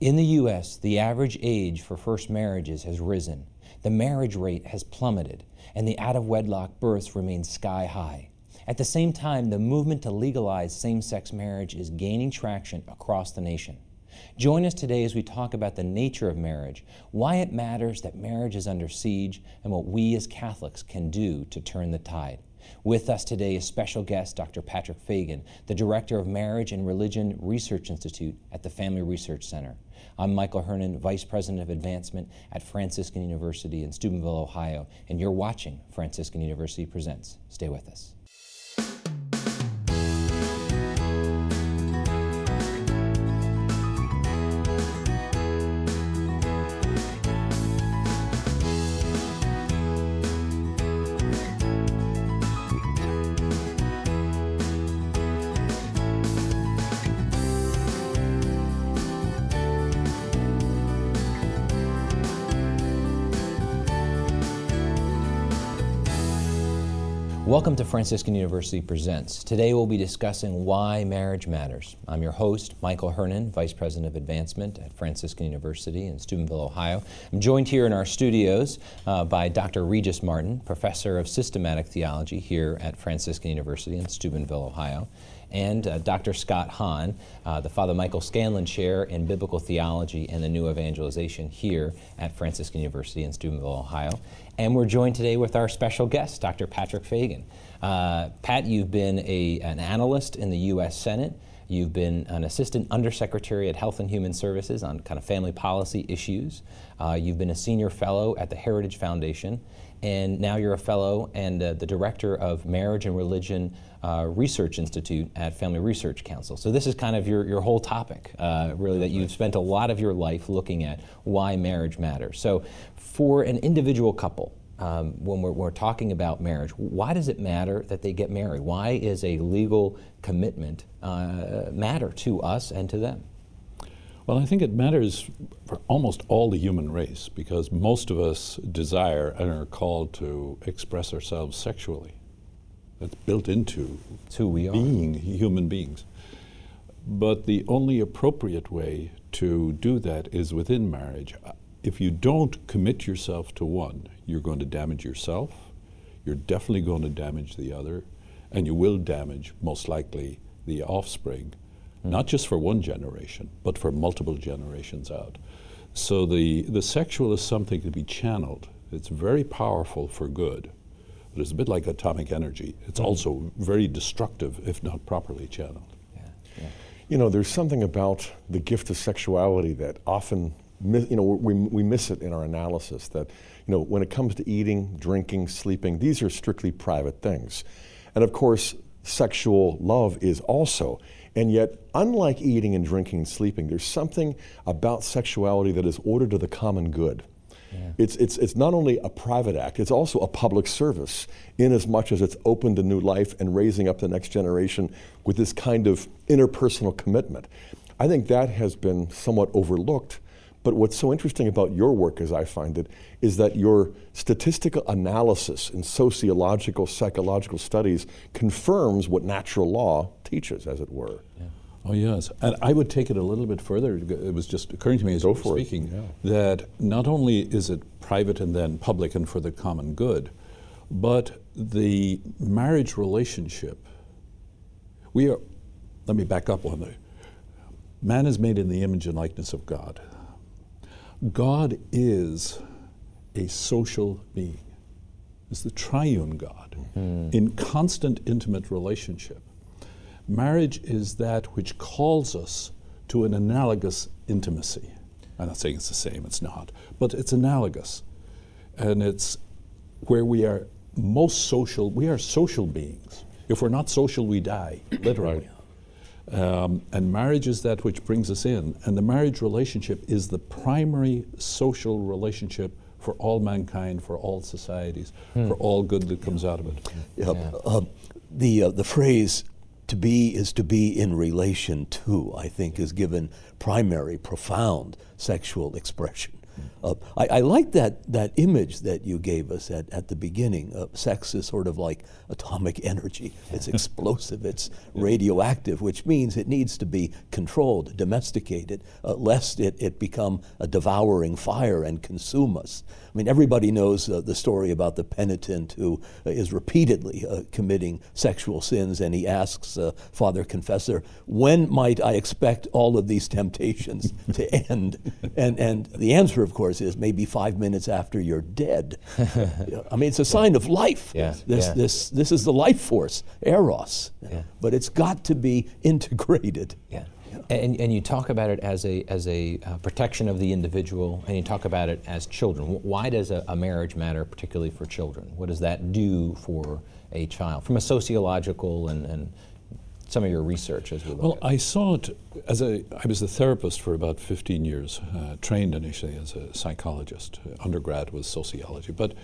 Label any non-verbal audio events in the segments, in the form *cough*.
In the U.S., the average age for first marriages has risen, the marriage rate has plummeted, and the out of wedlock births remain sky high. At the same time, the movement to legalize same sex marriage is gaining traction across the nation. Join us today as we talk about the nature of marriage, why it matters that marriage is under siege, and what we as Catholics can do to turn the tide. With us today is special guest Dr. Patrick Fagan, the Director of Marriage and Religion Research Institute at the Family Research Center. I'm Michael Hernon, Vice President of Advancement at Franciscan University in Steubenville, Ohio, and you're watching Franciscan University Presents. Stay with us. Welcome to Franciscan University Presents. Today we'll be discussing why marriage matters. I'm your host, Michael Hernon, Vice President of Advancement at Franciscan University in Steubenville, Ohio. I'm joined here in our studios uh, by Dr. Regis Martin, Professor of Systematic Theology here at Franciscan University in Steubenville, Ohio and uh, Dr. Scott Hahn, uh, the Father Michael Scanlon Chair in Biblical Theology and the New Evangelization here at Franciscan University in Steubenville, Ohio. And we're joined today with our special guest, Dr. Patrick Fagan. Uh, Pat, you've been a, an analyst in the U.S. Senate. You've been an assistant undersecretary at Health and Human Services on kind of family policy issues. Uh, you've been a senior fellow at the Heritage Foundation, and now you're a fellow and uh, the director of Marriage and Religion uh, Research Institute at Family Research Council. So this is kind of your, your whole topic, uh, really, that you've spent a lot of your life looking at why marriage matters. So for an individual couple, um, when we're, we're, talking about marriage, why does it matter that they get married? Why is a legal commitment uh, matter to us and to them? Well, I think it matters for almost all the human race because most of us desire and are called to express ourselves sexually. That's built into who we are. being human beings. But the only appropriate way to do that is within marriage. If you don't commit yourself to one, you're going to damage yourself, you're definitely going to damage the other, and you will damage, most likely, the offspring, mm. not just for one generation, but for multiple generations out. So the, the sexual is something to be channeled. It's very powerful for good but it's a bit like atomic energy. It's mm also very destructive if not properly channeled. Yeah. Yeah. You know, there's something about the gift of sexuality that often, you know, we, we miss it in our analysis. That, you know, when it comes to eating, drinking, sleeping, these are strictly private things. And of course, sexual love is also. And yet, unlike eating and drinking and sleeping, there's something about sexuality that is ordered to the common good. Yeah. It's, it's, it's not only a private act, it's also a public service in as much as it's opened a new life and raising up the next generation with this kind of interpersonal commitment. I think that has been somewhat overlooked. But what's so interesting about your work, as I find it, is that your statistical analysis in sociological, psychological studies confirms what natural law teaches, as it were. Yeah. Oh, yes. And I would take it a little bit further. It was just occurring to me as Go you were speaking yeah. that not only is it private and then public and for the common good, but the marriage relationship, we are, let me back up on Thing. Man is made in the image and likeness of God. God is a social being, is the triune God mm-hmm. in constant intimate relationship. Marriage is that which calls us to an analogous intimacy. I'm not saying it's the same, it's not, but it's analogous. And it's where we are most social, we are social beings. If we're not social, we die, literally. Um, and marriage is that which brings us in. And the marriage relationship is the primary social relationship for all mankind, for all societies, hmm. for all good that comes out of it. Yeah. yeah. Uh, the, uh, the phrase to be is to be in relation to, I think, is given primary, profound sexual expression. Uh, I, I like that, that image that you gave us at, at the beginning. Uh, sex is sort of like atomic *laughs* energy. It's explosive, it's radioactive, which means it needs to be controlled, domesticated, uh, lest it, it become a devouring fire and consume us. I mean, everybody knows uh, the story about the penitent who uh, is repeatedly uh, committing sexual sins, and he asks Father Confessor, When might I expect all of these temptations *laughs* to end? and, and the answer, of course, is maybe five minutes after you're dead. *laughs* I mean, it's a sign of life. Yeah, this, yeah. this, this is the life force, eros. Yeah. But it's got to be integrated. Yeah. And, and you talk about it as a, as a uh, protection of the individual, and you talk about it as children. Why does a, a, marriage matter, particularly for children? What does that do for a child, from a sociological and, and some of your research as we look well, I saw it as a, I was a therapist for about 15 years, uh, trained initially as a psychologist. Undergrad was sociology. But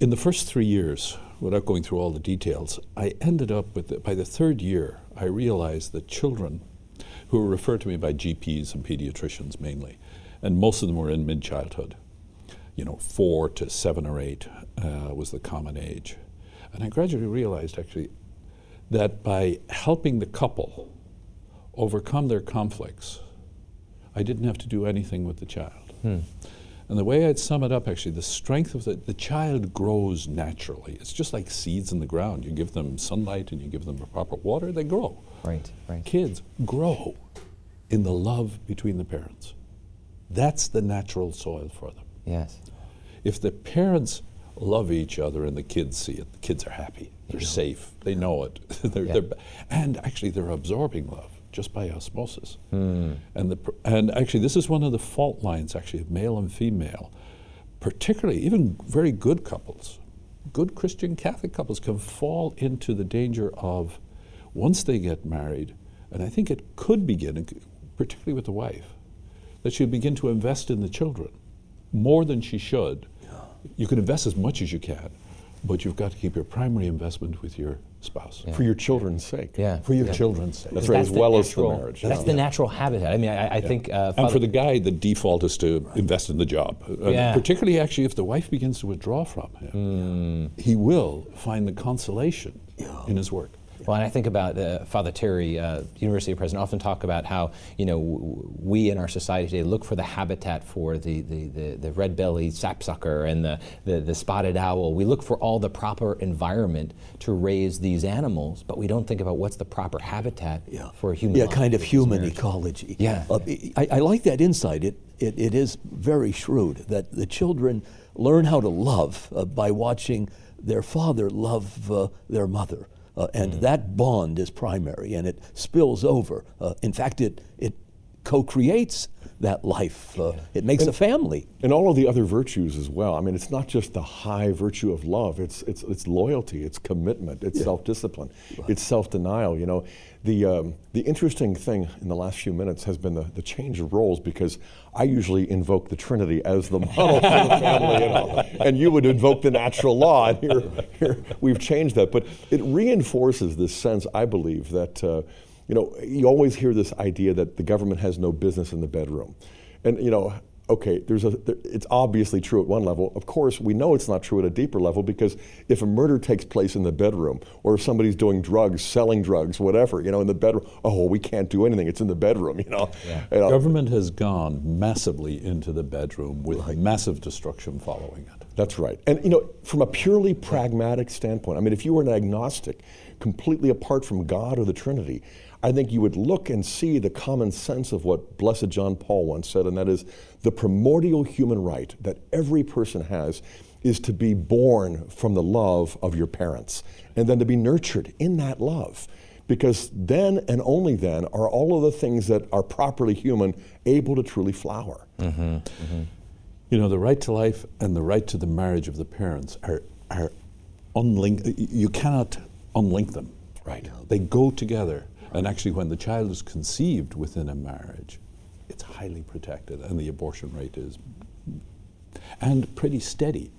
in the first three years, without going through all the details, I ended up with, the, by the third year, I realized that children who were referred to me by GPs and pediatricians mainly, and most of them were in mid childhood. You know, four to seven or eight uh, was the common age. And I gradually realized actually that by helping the couple overcome their conflicts, I didn't have to do anything with the child. Hmm. And the way I'd sum it up, actually, the strength of the, the child grows naturally. It's just like seeds in the ground. You give them sunlight and you give them proper water, they grow. Right, right. Kids grow in the love between the parents. That's the natural soil for them. Yes. If the parents love each other and the kids see it, the kids are happy. They're yeah. safe. They know it. *laughs* they're, yeah. they're, and actually, they're absorbing love just by osmosis. Mm. And, the, and actually, this is one of the fault lines, actually, of male and female, particularly even very good couples. Good Christian Catholic couples can fall into the danger of, once they get married, and I think it could begin, particularly with the wife, that she'll begin to invest in the children more than she should. You can invest as much as you can, but you've got to keep your primary investment with your spouse. Yeah. For your children's sake. Yeah. For your yeah. children's sake. That's right, as well natural, as the marriage. That's the natural habitat. I mean, I, I think. Uh, and for the guy, the default is to right. invest in the job. Uh, yeah. Particularly, actually, if the wife begins to withdraw from him, mm. he will find the consolation in his work. Well, and I think about uh, Father Tyree, uh, university president, often talk about how you know w- we in our society today look for the habitat for the the, the, the red-bellied sapsucker and the, the, the spotted owl. We look for all the proper environment to raise these animals, but we don't think about what's the proper habitat yeah. for a human. Yeah, kind of human ecology. Yeah, uh, I, I, like that insight. It, it it is very shrewd that the children learn how to love uh, by watching their father love uh, their mother. Uh, and mm. that bond is primary and it spills over. Uh, in fact, it, it co creates that life. Uh, it makes and, a family. And all of the other virtues as well. I mean, it's not just the high virtue of love, it's, it's, it's loyalty, it's commitment, it's yeah. self discipline, right. it's self denial. You know, the, um, the interesting thing in the last few minutes has been the, the change of roles because I usually invoke the Trinity as the model for the family, you know, and you would invoke the natural law. And here, here we've changed that. But it reinforces this sense, I believe, that. Uh, you know, you always hear this idea that the government has no business in the bedroom. And, you know, okay, there's a, there, it's obviously true at one level. Of course, we know it's not true at a deeper level because if a murder takes place in the bedroom, or if somebody's doing drugs, selling drugs, whatever, you know, in the bedroom, oh, we can't do anything. It's in the bedroom, *laughs* you know. Yeah. You uh, know. Government has gone massively into the bedroom with right. massive destruction following it. That's right. And, you know, from a purely pragmatic standpoint, I mean, if you were an agnostic, completely apart from God or the Trinity, I think you would look and see the common sense of what Blessed John Paul once said, and that is the primordial human right that every person has is to be born from the love of your parents and then to be nurtured in that love. Because then and only then are all of the things that are properly human able to truly flower. Mm-hmm, mm-hmm. You know, the right to life and the right to the marriage of the parents are, are unlinked. You cannot unlink them. Right. They go together. And actually, when the child is conceived within a marriage, it's highly protected, and the abortion rate is and pretty steady.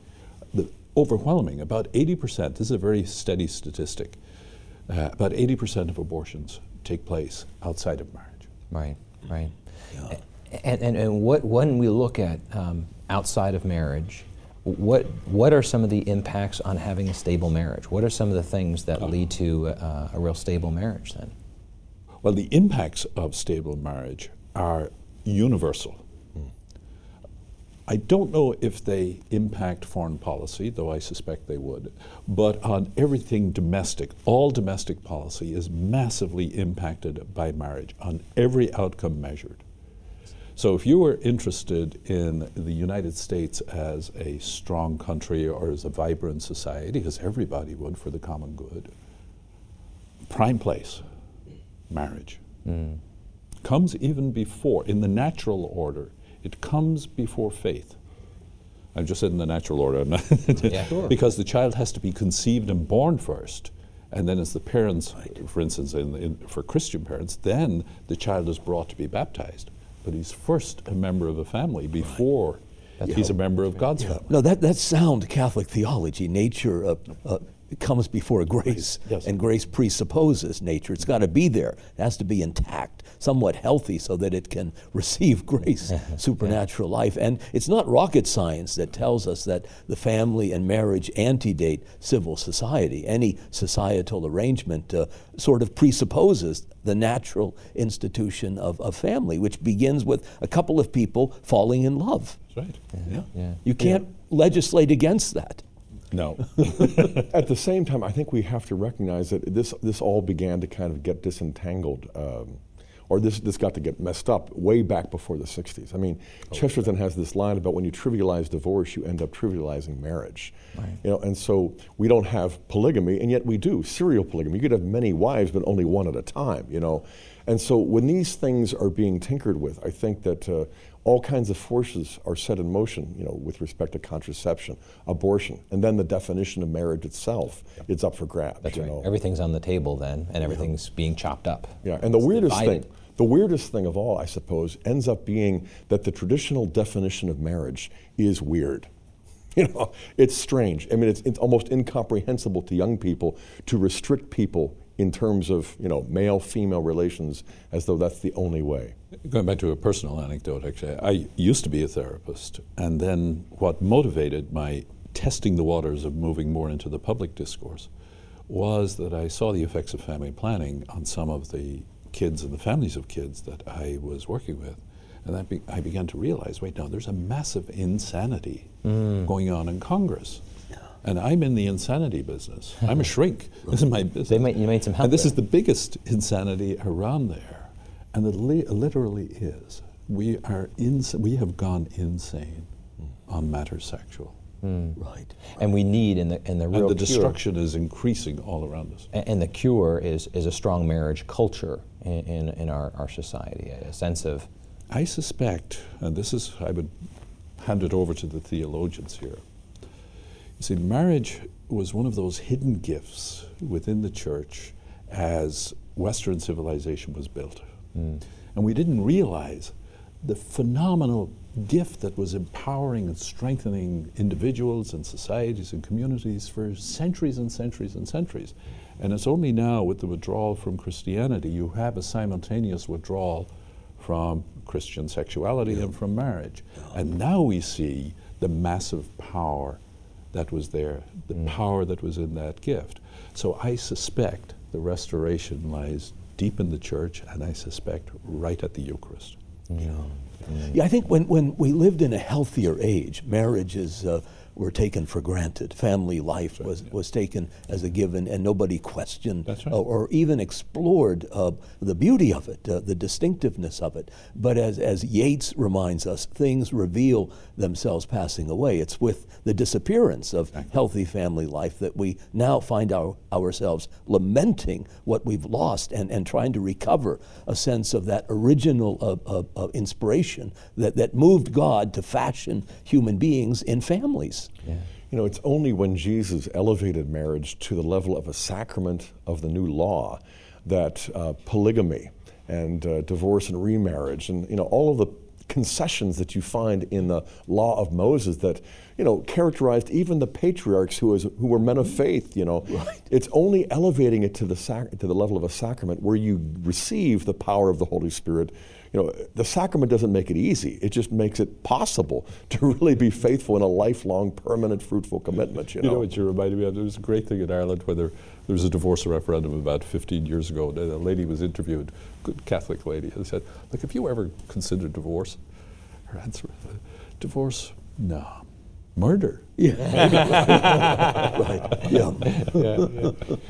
The overwhelming, about 80%, this is a very steady statistic, uh, about 80% of abortions take place outside of marriage. Right, right. Yeah. And, and, and what, when we look at um, outside of marriage, what, what are some of the impacts on having a stable marriage? What are some of the things that lead to uh, a real stable marriage then? Well, the impacts of stable marriage are universal. I don't know if they impact foreign policy, though I suspect they would, but on everything domestic, all domestic policy is massively impacted by marriage on every outcome measured. So if you were interested in the United States as a strong country or as a vibrant society, as everybody would for the common good, prime place, marriage. Mm. Comes even before, in the natural order, it comes before faith. I've just said in the natural order, *laughs* yeah, sure. because the child has to be conceived and born first. And then, as the parents, right. for instance, in, in, for Christian parents, then the child is brought to be baptized. But he's first a member of a family before right. he's a member of God's yeah. family. No, that, that's sound Catholic theology. Nature uh, uh, comes before *laughs* grace, yes. and grace presupposes nature. It's got to be there. It has to be intact, somewhat healthy, so that it can *laughs* receive grace, *laughs* supernatural life. And it's not rocket science that tells us that the family and marriage antedate civil society. Any societal arrangement uh, sort of presupposes the natural institution of, of family, which begins with a couple of people falling in love. That's right. Yeah. yeah. You can't yeah. legislate against that. No. *laughs* At the same time, I think we have to recognize that this, this all began to kind of get disentangled, um, or this, this got to get messed up way back before the 60s. I mean, oh, Chesterton has this line about when you trivialize divorce, you end up trivializing marriage. Right. You know, and so we don't have polygamy, and yet we do serial polygamy. You could have many wives, but only one at a time. You know, and so when these things are being tinkered with, I think that uh, all kinds of forces are set in motion, you know, with respect to contraception, abortion, and then the definition of marriage itself. Yep. It's up for grabs. That's right. Know. Everything's on the table then, and everything's yeah. being chopped up. Yeah, and the it's weirdest divided. thing, the weirdest thing of all, I suppose, ends up being that the traditional definition of marriage is weird. *laughs* You know, it's strange. I mean, it's, it's almost incomprehensible to young people to restrict people in terms of you know male female relations as though that's the only way. Going back to a personal anecdote, actually, I used to be a therapist, and then what motivated my testing the waters of moving more into the public discourse was that I saw the effects of family planning on some of the kids and the families of kids that I was working with. And be- I began to realize wait, now there's a massive insanity mm. going on in Congress. And I'm in the insanity business. I'm a *laughs* shrink. This is my business. They you made some help. And this there. is the biggest insanity around there. And it li- literally is. We, are ins- we have gone insane mm. on matters sexual. Mm. Right. And we need in the in the real and the cure, destruction is increasing all around us. And, and, the cure is is a strong marriage culture in, in, in our, our society, a sense of. I suspect, and this is I would hand it over to the theologians here. See, marriage was one of those hidden gifts within the church as Western civilization was built. Mm. And we didn't realize the phenomenal gift that was empowering and strengthening individuals and societies and communities for centuries and centuries and centuries. And it's only now, with the withdrawal from Christianity, you have a simultaneous withdrawal from Christian sexuality yeah. and from marriage. Yeah. And now we see the massive power that was there, the mm. power that was in that gift. So I suspect the restoration lies deep in the church, and I suspect right at the Eucharist. Yeah. Yeah, I think when, when we lived in a healthier age, marriage is. Uh, were taken for granted. Family life right, was, yeah. was taken as a given, and nobody questioned right. uh, or even explored uh, the beauty of it, uh, the distinctiveness of it. But as, as Yeats reminds us, things reveal themselves passing away. It's with the disappearance of healthy family life that we now find our, ourselves lamenting what we've lost and, and trying to recover a sense of that original uh, inspiration that, that moved God to fashion human beings in families. Yeah. You know, it's only when Jesus elevated marriage to the level of a sacrament of the new law that uh, polygamy and uh, divorce and remarriage and you know all of the concessions that you find in the law of Moses that you know characterized even the patriarchs who, was, who were men of faith you know right. it's only elevating it to the sac- to the level of a sacrament where you receive the power of the Holy Spirit you know, the sacrament doesn't make it easy. It just makes it possible *laughs* to really be faithful in a lifelong, permanent, fruitful commitment. You know, You know what you reminded me of? There was a great thing in Ireland where there, there was a divorce referendum about 15 years ago. And a lady was interviewed, good Catholic lady, and said, Look, have you ever considered divorce? Her answer divorce? No. Murder? *laughs* right. *laughs* Yeah.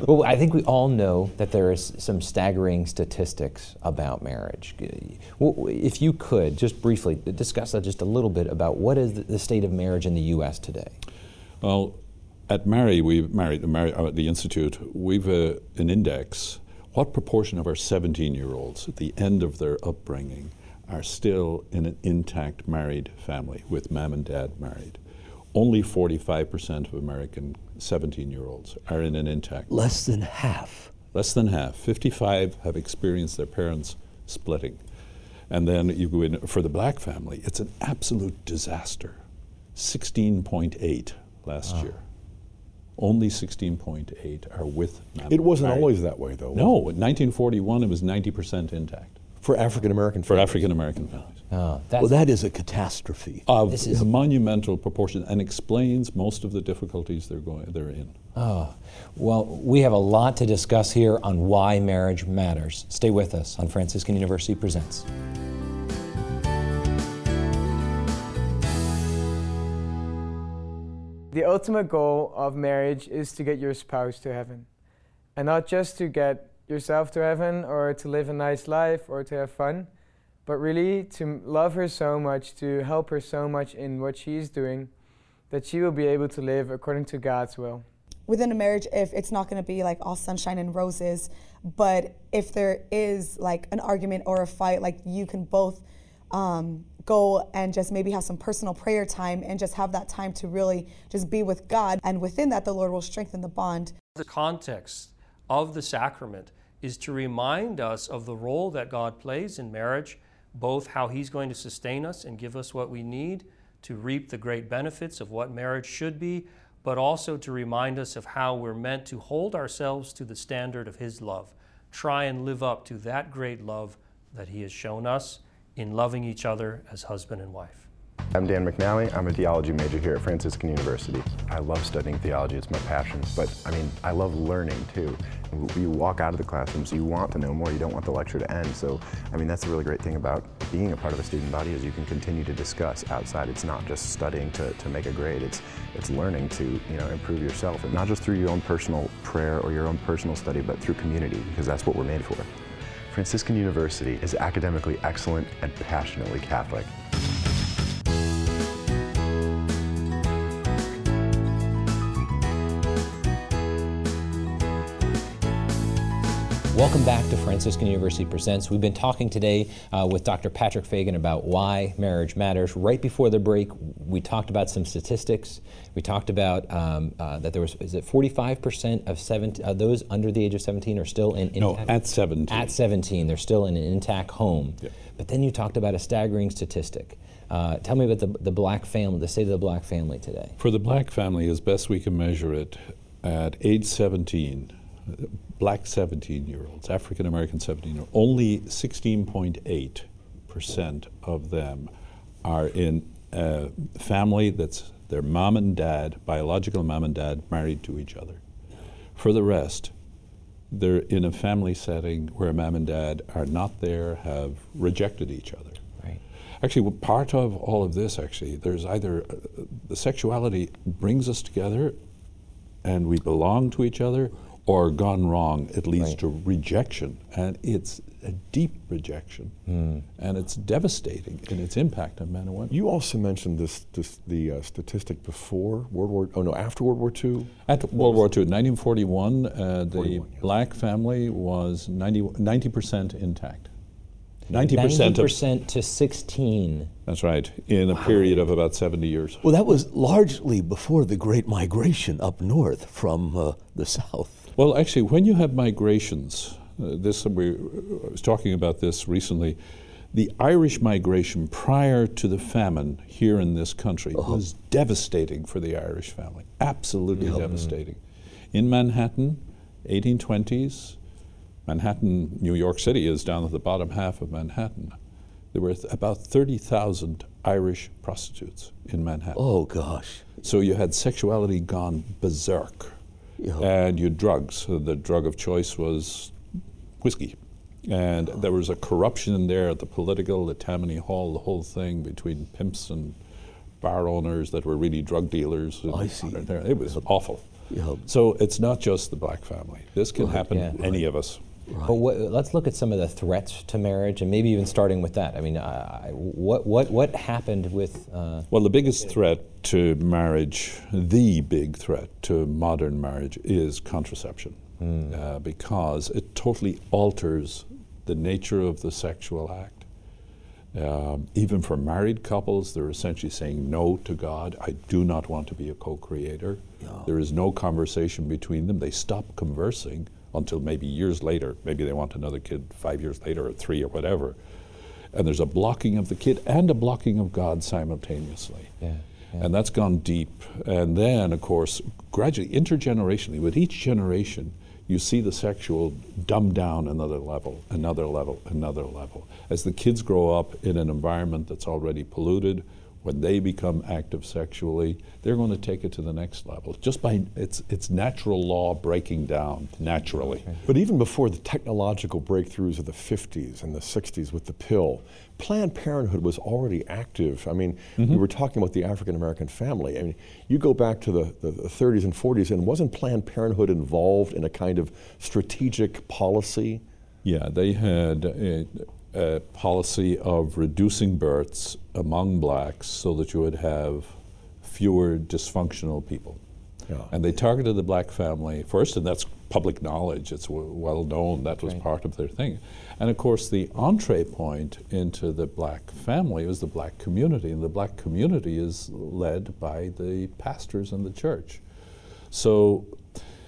Well, I think we all know that there is some staggering statistics about marriage. Well, If you could just briefly discuss that just a little bit about what is the state of marriage in the U.S. today. Well, at MARRI, we married MARRI, uh, the institute. We've uh, an index. What proportion of our 17-year-olds at the end of their upbringing are still in an intact married family with mom and dad married? Only 45% of American 17-year-olds are in an intact. Less than half. Less than half. 55 have experienced their parents splitting. And then you go in for the black family, it's an absolute disaster. 16.8 last year. Only 16.8 are with mom it wasn't married. always that way, though. No, in 1941 it was 90% intact for African American for African American families. Oh, that's, Well, that is a catastrophe. Of This is- a monumental proportion and explains most of the difficulties they're going they're in. oh. Well, we have a lot to discuss here on why marriage matters. Stay with us on Franciscan University Presents. The ultimate goal of marriage is to get your spouse to heaven. And not just to get yourself to heaven or to live a nice life or to have fun, but really to love her so much, to help her so much in what she's doing, that she will be able to live according to God's will. within a marriage if it's not going to be like all sunshine and roses but if there is like an argument or a fight like you can both um, go and just maybe have some personal prayer time and just have that time to really just be with god. And within that the lord will strengthen the bond. The context of the sacrament is to remind us of the role that God plays in marriage, both how He's going to sustain us and give us what we need to reap the great benefits of what marriage should be, but also to remind us of how we're meant to hold ourselves to the standard of His love. Try and live up to that great love that He has shown us in loving each other as husband and wife. I'm Dan McNally. I'm a theology major here at Franciscan University. I love studying theology, it's my passion, but I mean, I love learning too. You walk out of the classrooms, you want to know more, you don't want the lecture to end. So, I mean, that's the really great thing about being a part of a student body is you can continue to discuss outside. It's not just studying to, to make a grade, it's, it's learning to, you know, improve yourself, and not just through your own personal prayer or your own personal study, but through community, because that's what we're made for. Franciscan University is academically excellent and passionately Catholic. Welcome back to Franciscan University Presents. We've been talking today uh, with Dr. Patrick Fagan about why marriage matters. Right before the break, we talked about some statistics. We talked about um, uh, that there was, is it 45% of 17, uh, those under the age of 17 are still in No, at 17. At 17, they're still in an intact home. Yeah. But then you talked about a staggering statistic. Uh, tell me about the, the black family, the state of the black family today. For the black family, as best we can measure it, at age 17, uh, black 17 year olds, African American 17 year olds, only 16.8% of them are in a family that's their mom and dad, biological mom and dad, married to each other. For the rest, they're in a family setting where mom and dad are not there, have rejected each other. Right. Actually, part of all of this, actually, there's either uh, the sexuality brings us together and we belong to each other, or gone wrong, it leads Right. to rejection. And it's a deep rejection. And it's devastating in its impact on men and women. You also mentioned this, this the uh, statistic before World War. Oh no, after World War II. At World War II, in 1941, uh, the 41, yeah. black family was 90, percent intact. 90% 90% to 16. that's right, in a period of about 70 years. Well, that was largely before the Great Migration up north from uh, the south. Well, actually, when you have migrations, uh, this we I was talking about this recently. The Irish migration prior to the famine here in this country was devastating for the Irish family. Absolutely devastating. In Manhattan, 1820s, Manhattan, New York City is down at the bottom half of Manhattan. there were th- about 30,000 Irish prostitutes in Manhattan. Oh gosh. So you had sexuality gone berserk. Yeah. And you had drugs. So the drug of choice was whiskey. And there was a corruption in there at the political, the Tammany Hall, the whole thing between pimps and bar owners that were really drug dealers. I see. It was awful. Yeah. So it's not just the black family. This can happen yeah. to any of us. But what, let's look at some of the threats to marriage, and maybe even starting with that. I mean, I, what what what happened with? Uh, Well, the biggest threat to marriage, the big threat to modern marriage, is contraception, uh, because it totally alters the nature of the sexual act. Um, even for married couples, they're essentially saying no to God. I do not want to be a co creator. There is no conversation between them. They stop conversing until maybe years later. Maybe they want another kid five years later or three or whatever. And there's a blocking of the kid and a blocking of God simultaneously. Yeah, And that's gone deep. And then, of course, gradually, intergenerationally, with each generation, you see the sexual dumb down another level, another level, another level. As the kids grow up in an environment that's already polluted, when they become active sexually, they're going to take it to the next level. Just by it's it's natural law breaking down naturally. But even before the technological breakthroughs of the 50s and the 60s with the pill, Planned Parenthood was already active. I mean, mm-hmm. we were talking about the African American family. I mean, you go back to the, the, the 30s and 40s, and wasn't Planned Parenthood involved in a kind of strategic policy? Yeah, they had a, a policy of reducing births among blacks so that you would have fewer dysfunctional people. Yeah. And they targeted the black family first, and that's public knowledge. It's w- well known that was Right. part of their thing. And of course, the entree point into the black family was the black community, and the black community is led by the pastors and the church. So,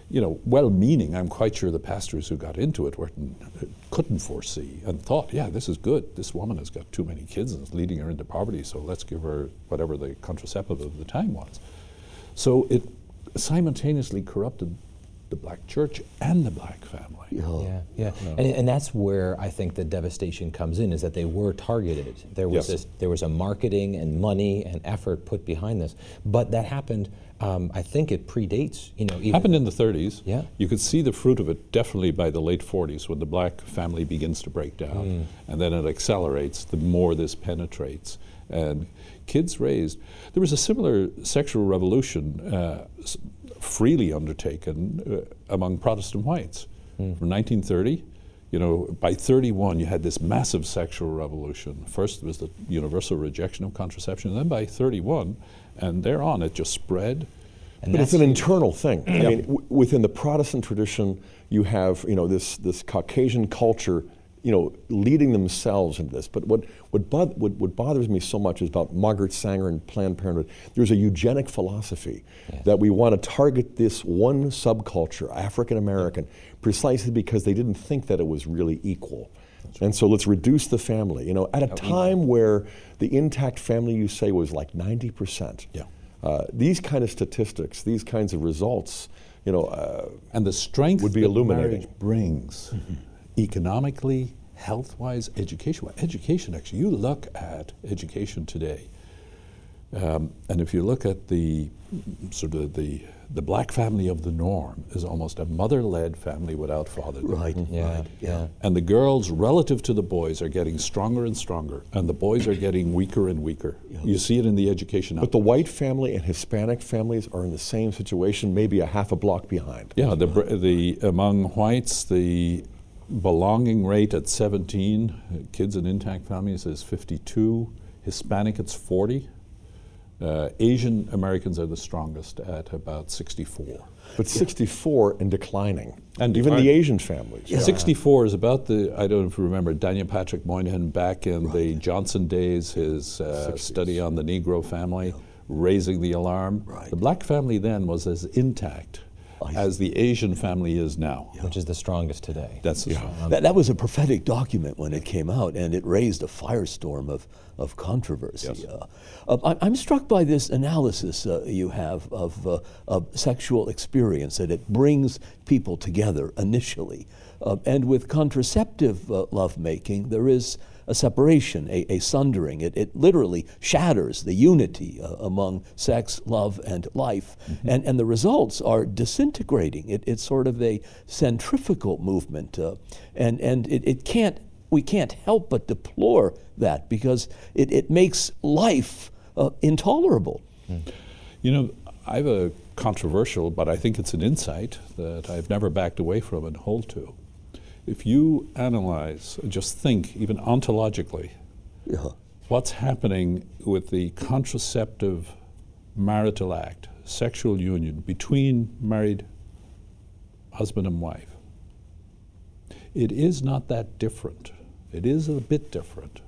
you know, well-meaning, I'm quite sure the pastors who got into it were, couldn't foresee and thought, yeah, this is good. This woman has got too many kids and it's leading her into poverty, so let's give her whatever the contraceptive of the time was. So it simultaneously corrupted the black church and the black family. Yeah, yeah, and, and that's where I think the devastation comes in is that they were targeted. There was Yes. this, there was a marketing and money and effort put behind this, but that happened. Um, I think it predates, you know, even Happened in the 30s. Yeah. You could see the fruit of it definitely by the late 40s when the black family begins to break down. And then it accelerates the more this penetrates. And kids raised. There was a similar sexual revolution uh, freely undertaken uh, among Protestant whites. From 1930, you know, by 31, you had this massive sexual revolution. First was the universal rejection of contraception, and then by 31, and thereon, it just spread. and But it's an internal thing. I mean, w- within the Protestant tradition, you have you know this this Caucasian culture, you know, leading themselves into this. But what what, bo- what what bothers me so much is about Margaret Sanger and Planned Parenthood. There's a eugenic philosophy that we want to target this one subculture, African American, precisely because they didn't think that it was really equal. And so let's reduce the family. You know, at a time where the intact family, you say, was like 90 percent. Yeah. Uh, these kind of statistics, these kinds of results, you know, uh, and the strength Would be that illuminating. marriage brings economically, health-wise, education. Education, actually, you look at education today, um, and if you look at the sort of the the black family of the norm is almost a mother-led family without father. Right. Yeah, Right. yeah. And the girls, relative to the boys, are getting stronger and stronger, and the boys are getting weaker and weaker. You see it in the education. but the white family and Hispanic families are in the same situation, maybe a half a block behind. Yeah, the, br- the among whites, the belonging rate at 17, uh, kids in intact families is 52. Hispanic, it's 40. Uh, Asian Americans are the strongest at about 64. But 64 and declining. And even declining. the Asian families. 64 is about the, I don't know if you remember, Daniel Patrick Moynihan back in the Johnson days, his uh, study on the Negro family, raising the alarm. Right. The black family then was as intact as the Asian family is now. which is the strongest today. That's the That, that was a prophetic document when it came out, and it raised a firestorm of, of controversy. Yes. Uh, uh, I- I'm struck by this analysis uh, you have of, uh, of sexual experience, that it brings people together initially. Uh, and with contraceptive uh, lovemaking, there is a separation, a, a sundering. It, it literally shatters the unity uh, among sex, love, and life. Mm-hmm. And, and the results are disintegrating. It, it's sort of a centrifugal movement. Uh, and and it, it can't, we can't help but deplore that because it, it makes life uh, intolerable. Mm. You know, I have a controversial, but I think it's an insight that I've never backed away from and hold to. If you analyze, just think, even ontologically, yeah. what's happening with the contraceptive marital act, sexual union between married husband and wife, it is not that different. It is a bit different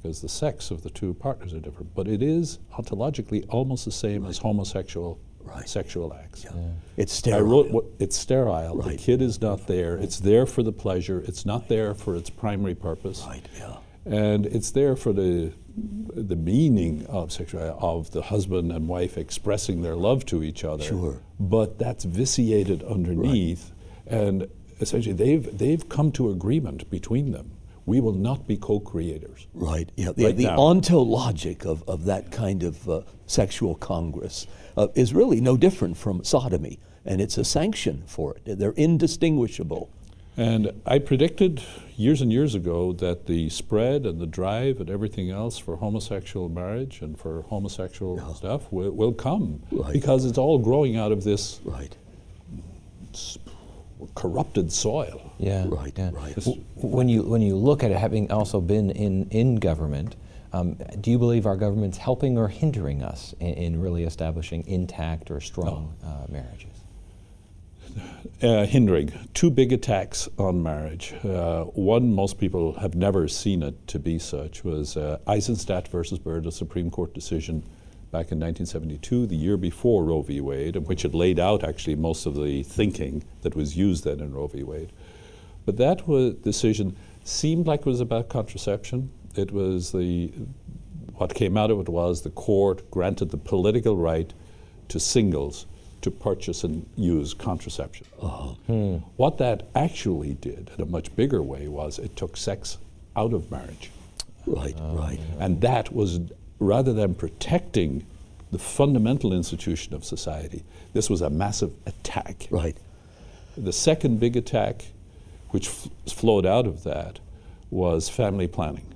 because the sex of the two partners are different, but it is ontologically almost the same right. as homosexual right. sexual acts. Yeah. Yeah. It's sterile. I wrote what, it's sterile. Right. The kid is not there. It's there for the pleasure. It's not there for its primary purpose. Right. Yeah. And it's there for the the meaning of sexuality of the husband and wife expressing their love to each other. Sure. But that's vitiated underneath, and essentially they've they've come to agreement between them we will not be co-creators. Right. Yeah. The, right the ontologic of, of that kind of uh, sexual congress uh, is really no different from sodomy, and it's a sanction for it. They're indistinguishable. And I predicted years and years ago that the spread and the drive and everything else for homosexual marriage and for homosexual yeah. stuff will, will come right. because it's all growing out of this right. Corrupted soil. Yeah, right, yeah. right. When you when you look at it, having also been in in government, um, do you believe our government's helping or hindering us in, in really establishing intact or strong no. uh, marriages? Uh, hindering. Two big attacks on marriage. Uh, one, most people have never seen it to be such, was uh, Eisenstadt versus Baird, a Supreme Court decision back in 1972, the year before Roe v. Wade, which had laid out actually most of the thinking that was used then in Roe v. Wade. But that was, decision seemed like it was about contraception. It was the what came out of it was the court granted the political right to singles to purchase and use contraception. Uh-huh. Hmm. What that actually did in a much bigger way was it took sex out of marriage. Right, right. And that was rather than protecting the fundamental institution of society, this was a massive attack. Right. The second big attack, which f- flowed out of that, was family planning,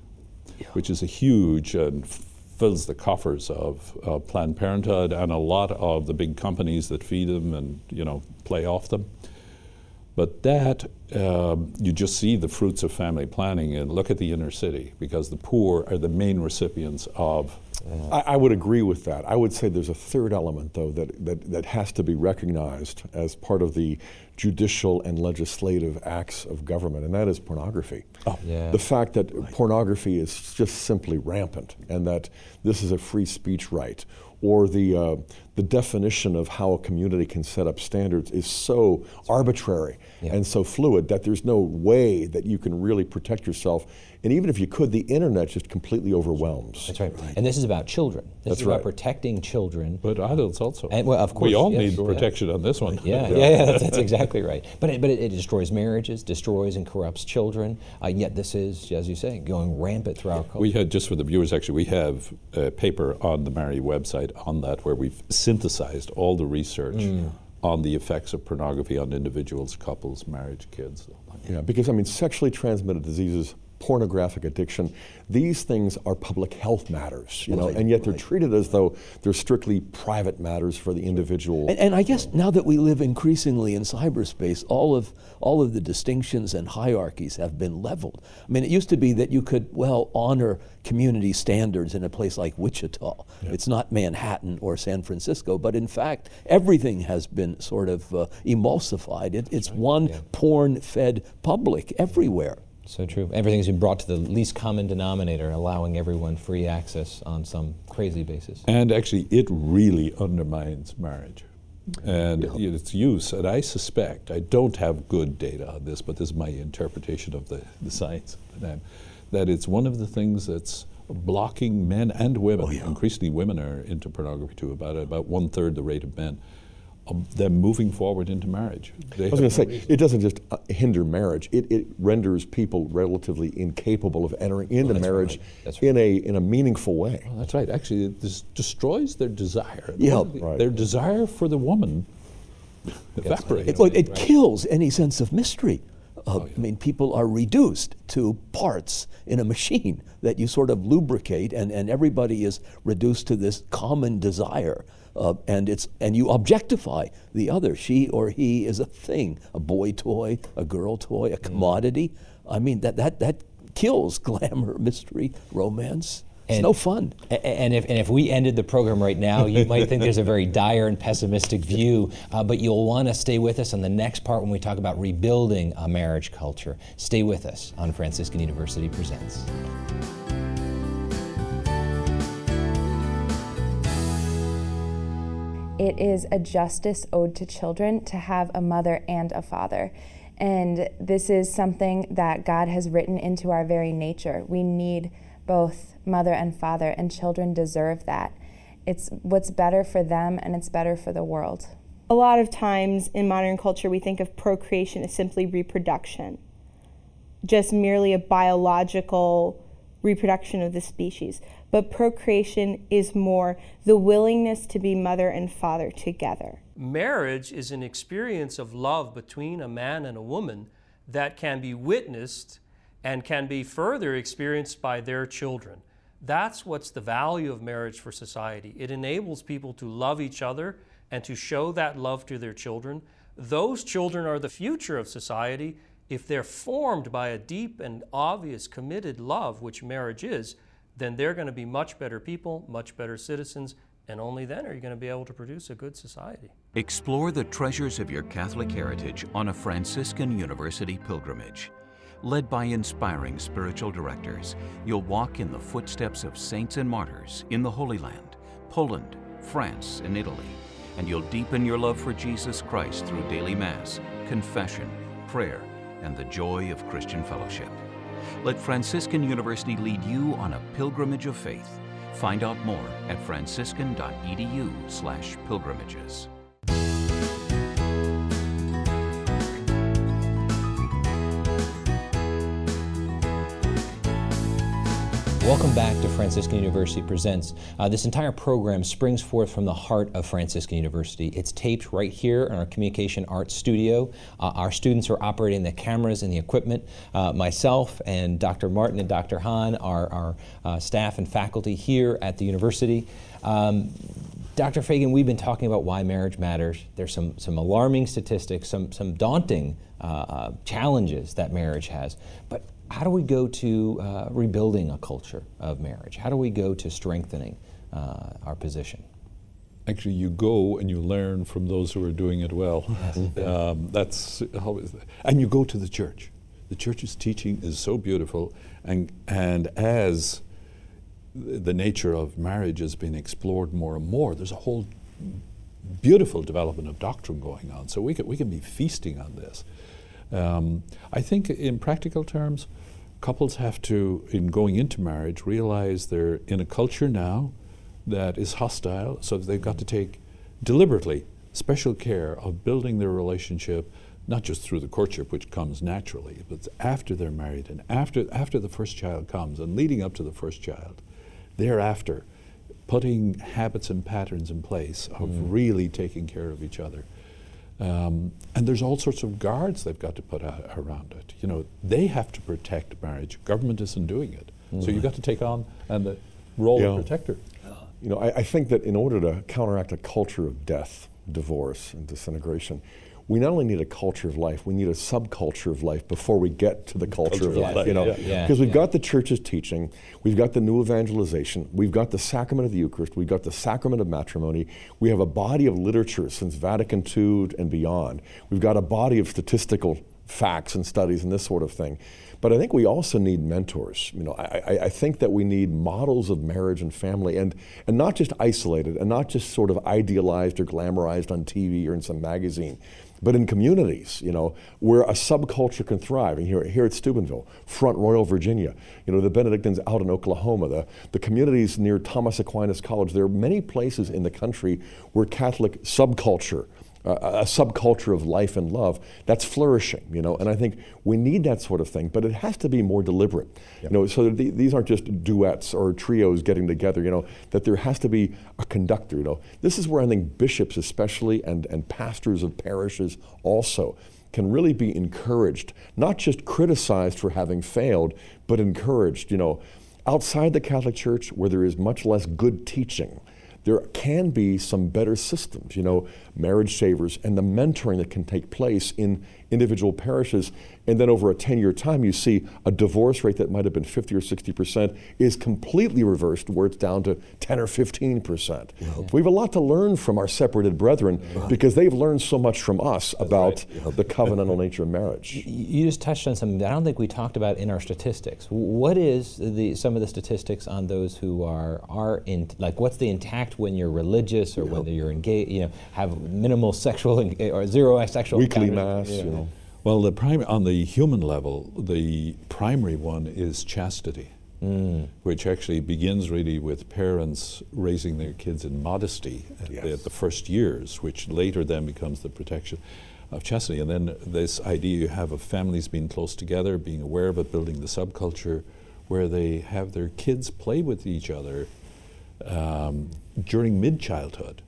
yeah. which is a huge and f- fills the coffers of uh, Planned Parenthood and a lot of the big companies that feed them and you know play off them. But that, um, you just see the fruits of family planning and look at the inner city because the poor are the main recipients of. Uh, I, I, would agree with that. I would say there's a third element, though, that, that, that has to be recognized as part of the judicial and legislative acts of government, and that is pornography. Oh. Yeah. The fact that right. pornography is just simply rampant and that this is a free speech right or the, uh, the definition of how a community can set up standards is so arbitrary yeah. and so fluid that there's no way that you can really protect yourself and even if you could, the internet just completely overwhelms. That's right. And this is about children. This That's is right. about protecting children. But adults also. And, well, of course. We all yes, need protection yeah. on this one. Yeah, yeah, yeah, that's, *laughs* that's, exactly right. But it, but it, it, destroys marriages, destroys and corrupts children. Uh, yet this is, as you say, going rampant through our culture. We had, just for the viewers, actually, we have a paper on the MARRI website on that where we've synthesized all the research. Mm on the effects of pornography on individuals, couples, marriage, kids. Yeah, because I mean, sexually transmitted diseases pornographic addiction. These things are public health matters, you know, right, and yet they're treated as though they're strictly private matters for the individual. And, and I guess now that we live increasingly in cyberspace, all of all of the distinctions and hierarchies have been leveled. I mean, it used to be that you could well honor community standards in a place like Wichita. It's not Manhattan or San Francisco, but in fact, everything has been sort of uh, emulsified. It, it's right. one yeah. porn-fed public everywhere. So true. Everything's been brought to the least common denominator, allowing everyone free access on some crazy basis. And actually, it really undermines marriage and yeah. its use. And I suspect, I don't have good data on this, but this is my interpretation of the, the science, that it's one of the things that's blocking men and women. Oh, yeah. Increasingly, women are into pornography too, about, about one third the rate of men them moving forward into marriage. They I was going to no say, reason. it doesn't just uh, hinder marriage, it, it renders people relatively incapable of entering into oh, marriage right. right. in, a, in a meaningful way. Well, that's right. Actually, it destroys their desire. Yeah, right. Their desire for the woman evaporates. It, it, it kills any sense of mystery. Uh, oh, yeah. I mean, people are reduced to parts in a machine that you sort of lubricate, and, and everybody is reduced to this common desire. Uh, and it's and you objectify the other. She or he is a thing, a boy toy, a girl toy, a mm. commodity. I mean that that that kills *laughs* glamour, mystery, romance. It's and, no fun. And if, and if we ended the program right now, you might think there's a very dire and pessimistic view, uh, but you'll want to stay with us on the next part when we talk about rebuilding a marriage culture. Stay with us on Franciscan University Presents. It is a justice owed to children to have a mother and a father. And this is something that God has written into our very nature. We need both mother and father, and children deserve that. It's what's better for them and it's better for the world. A lot of times in modern culture, we think of procreation as simply reproduction, just merely a biological reproduction of the species but procreation is more the willingness to be mother and father together. Marriage is an experience of love between a man and a woman that can be witnessed and can be further experienced by their children. That's what's the value of marriage for society. It enables people to love each other and to show that love to their children. Those children are the future of society if they're formed by a deep and obvious committed love, which marriage is then they're going to be much better people, much better citizens, and only then are you going to be able to produce a good society. Explore the treasures of your Catholic heritage on a Franciscan University pilgrimage. Led by inspiring spiritual directors, you'll walk in the footsteps of saints and martyrs in the Holy Land, Poland, France, and Italy, and you'll deepen your love for Jesus Christ through daily Mass, confession, prayer, and the joy of Christian fellowship. Let Franciscan University lead you on a pilgrimage of faith. Find out more at franciscan.edu/pilgrimages. Welcome back to Franciscan University Presents. Uh, this entire program springs forth from the heart of Franciscan University. It's taped right here in our Communication Arts studio. Uh, our students are operating the cameras and the equipment. Uh, myself and Dr. Martin and Dr. Hahn are our uh, staff and faculty here at the university. Um, Dr. Fagan, we've been talking about why marriage matters. There's some, some alarming statistics, some, some daunting uh, uh, challenges that marriage has. But how do we go to uh, rebuilding a culture of marriage? How do we go to strengthening uh, our position? Actually, you go and you learn from those who are doing it well. Yes. *laughs* um, that's always, and you go to the church. The church's teaching is so beautiful, and and as the nature of marriage has been explored more and more, there's a whole beautiful development of doctrine going on. So we can we can be feasting on this. Um, I think, in practical terms, couples have to, in going into marriage, realize they're in a culture now that is hostile, so they've got to take deliberately special care of building their relationship, not just through the courtship, which comes naturally, but after they're married and after, after the first child comes and leading up to the first child. Thereafter, putting habits and patterns in place of mm. really taking care of each other. Um, and there's all sorts of guards they've got to put around it. You know, they have to protect marriage. Government isn't doing it. Mm-hmm. So you've got to take on and the role yeah. of protector. You know, I, I, think that in order to counteract a culture of death, divorce, and disintegration, we not only need a culture of life, we need a subculture of life before we get to the culture, culture of, life, life. You know, because yeah. yeah. we've yeah. got the church's teaching, we've got the new evangelization, we've got the sacrament of the Eucharist, we've got the sacrament of matrimony, we have a body of literature since Vatican II and beyond. We've got a body of statistical facts and studies and this sort of thing. But I think we also need mentors. You know, I, I, think that we need models of marriage and family, and and not just isolated, and not just sort of idealized or glamorized on TV or in some magazine but in communities, you know, where a subculture can thrive. And here, here at Steubenville, Front Royal, Virginia, you know, the Benedictines out in Oklahoma, the, the communities near Thomas Aquinas College, there are many places in the country where Catholic subculture a, a subculture of life and love that's flourishing, you know. And I think we need that sort of thing, but it has to be more deliberate, yep. you know. So the, these aren't just duets or trios getting together, you know. That there has to be a conductor, you know. This is where I think bishops, especially, and and pastors of parishes also can really be encouraged, not just criticized for having failed, but encouraged, you know. Outside the Catholic Church, where there is much less good teaching, there can be some better systems, you know, marriage savers and the mentoring that can take place in individual parishes. And then over a 10 year time, you see a divorce rate that might have been 50 or 60% is completely reversed, where it's down to 10 or 15%. Yeah. We have a lot to learn from our separated brethren because they've learned so much from us That's about right. the covenantal nature of marriage. You just touched on something that I don't think we talked about in our statistics. What is the, some of the statistics on those who are, are in, like, what's the intact when you're religious or whether you're engaged, you know, have minimal sexual *laughs* or zero sexual weekly mass, you know. Well, the prim- on the human level, the primary one is chastity, mm. which actually begins really with parents raising their kids in modesty at, yes. the, at the first years, which later then becomes the protection of chastity. And then this idea you have of families being close together, being aware of it, building the subculture where they have their kids play with each other um, during mid childhood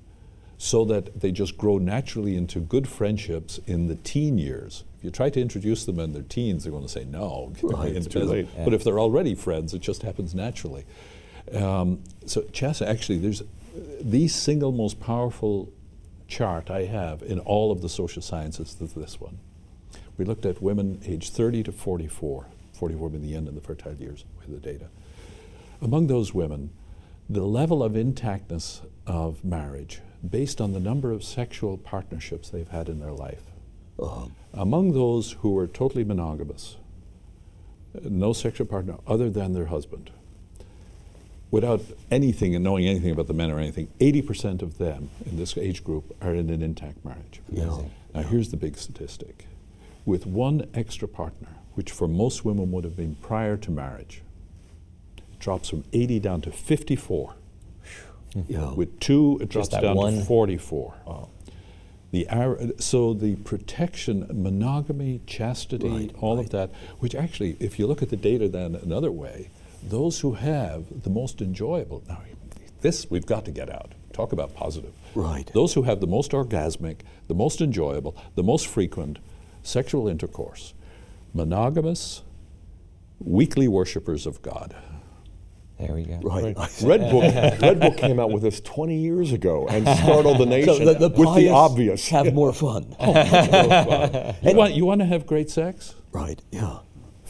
so that they just grow naturally into good friendships in the teen years. If you try to introduce them in their teens, they're going to say no. Right, it's too late. Yeah. But if they're already friends, it just happens naturally. Um, so Chassa, actually, there's the single most powerful chart I have in all of the social sciences is this one. We looked at women aged 30 to 44, 44 being the end of the fertile years with the data. Among those women, the level of intactness of marriage based on the number of sexual partnerships they've had in their life. Uh-huh. Among those who were totally monogamous, no sexual partner other than their husband, without anything and knowing anything about the men or anything, 80% of them in this age group are in an intact marriage. Yeah. Now, here's the big statistic. With one extra partner, which for most women would have been prior to marriage, it drops from 80 down to 54. Yeah. With two, it drops down to 44. Wow. The so the protection, monogamy, chastity, right, all right. of that, which actually, if you look at the data then another way, those who have the most enjoyable, now this we've got to get out. Talk about positive. Right. Those who have the most orgasmic, the most enjoyable, the most frequent sexual intercourse, monogamous, weekly worshippers of God. There we go. Right. Redbook, *laughs* Redbook came out with this 20 years ago and startled the *laughs* nation so the, the with the obvious. Have more fun. Oh, more fun. *laughs* you, want, you want to have great sex? Right, yeah.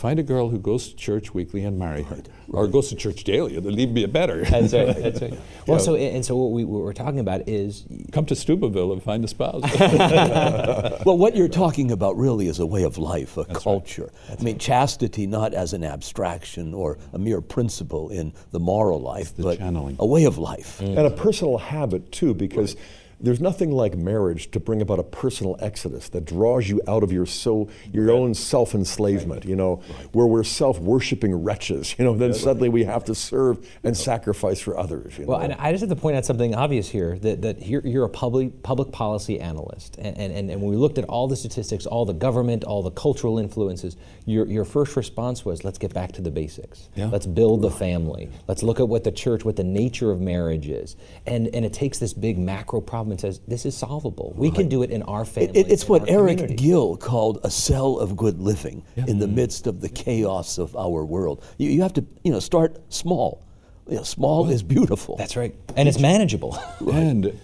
Find a girl who goes to church weekly and marry her, right. or goes to church daily. It'll even be better. That's right. *laughs* That's right. Well, yeah. so and so what, we, what we're talking about is come to Steubenville and find a spouse. *laughs* well, what you're talking about really is a way of life, a That's culture. Right. I mean, chastity not as an abstraction or a mere principle in the moral life, the but channeling. a way of life mm. and a personal habit too, because. Right there's nothing like marriage to bring about a personal exodus that draws you out of your so your right. own self enslavement. Right. You know, right. where we're self worshipping wretches. You know, then suddenly we have to serve and sacrifice for others. well, know? and I just have to point out something obvious here that that you're, you're a public public policy analyst, and, and and when we looked at all the statistics, all the government, all the cultural influences, your your first response was let's get back to the basics. Yeah. Let's build the family. Let's look at what the church, what the nature of marriage is, and and it takes this big macro problem and says, this is solvable. We right. can do it in our family. It, it's what Eric community. Gill called a cell of good living yeah. in the mm-hmm. midst of the chaos of our world. You, you have to, you know, start small. You know, small well, is beautiful. That's right. And it's manageable. *laughs* right. And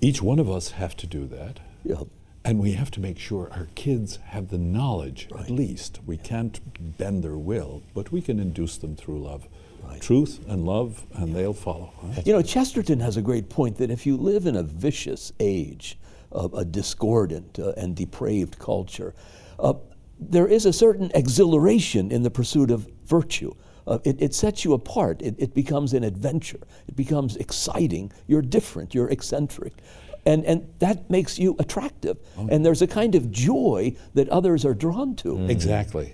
each one of us have to do that. Yeah. And we have to make sure our kids have the knowledge, right. at least. We can't bend their will, but we can induce them through love. Right. Truth and love, and they'll follow. Huh? You know, Chesterton has a great point that if you live in a vicious age, of a discordant uh, and depraved culture, uh, there is a certain exhilaration in the pursuit of virtue. Uh, it, it, sets you apart. It, it, becomes an adventure. It becomes exciting. You're different. You're eccentric. And, and that makes you attractive. Oh. And there's a kind of joy that others are drawn to. Mm. Exactly.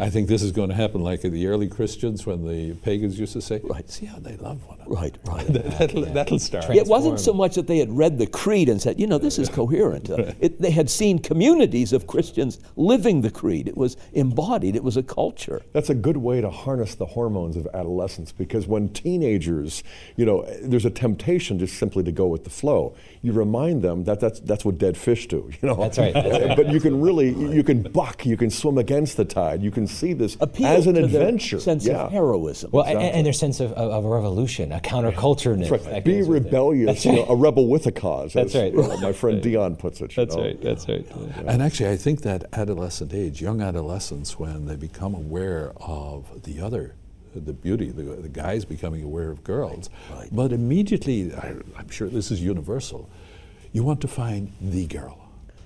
I think this is going to happen like the early Christians when the pagans used to say, Right. see how they love one another. Right, right. *laughs* that'll, that'll start. It wasn't so much that they had read the creed and said, you know, this is coherent. *laughs* Uh, it, they had seen communities of Christians living the creed. It was embodied, it was a culture. That's a good way to harness the hormones of adolescence because when teenagers, you know, there's a temptation just simply to go with the flow. You remind them that that's, that's what dead fish do, *laughs* you know. That's right, that's right. but you can really, you can buck, you can swim against the tide, you can see this Appeal as an to their adventure. sense yeah. of heroism. Well, and, and their sense of, of, of a revolution, a countercultureness. That's that right. Be goes with it. rebellious, That's you know, right. a rebel with a cause. That's as, right. you know, my friend Dion puts it. That's know. right. That's right. And actually, I think that adolescent age, young adolescents, when they become aware of the other, the beauty, the, the guys becoming aware of girls, but immediately, I, I'm sure this is universal, you want to find the girl.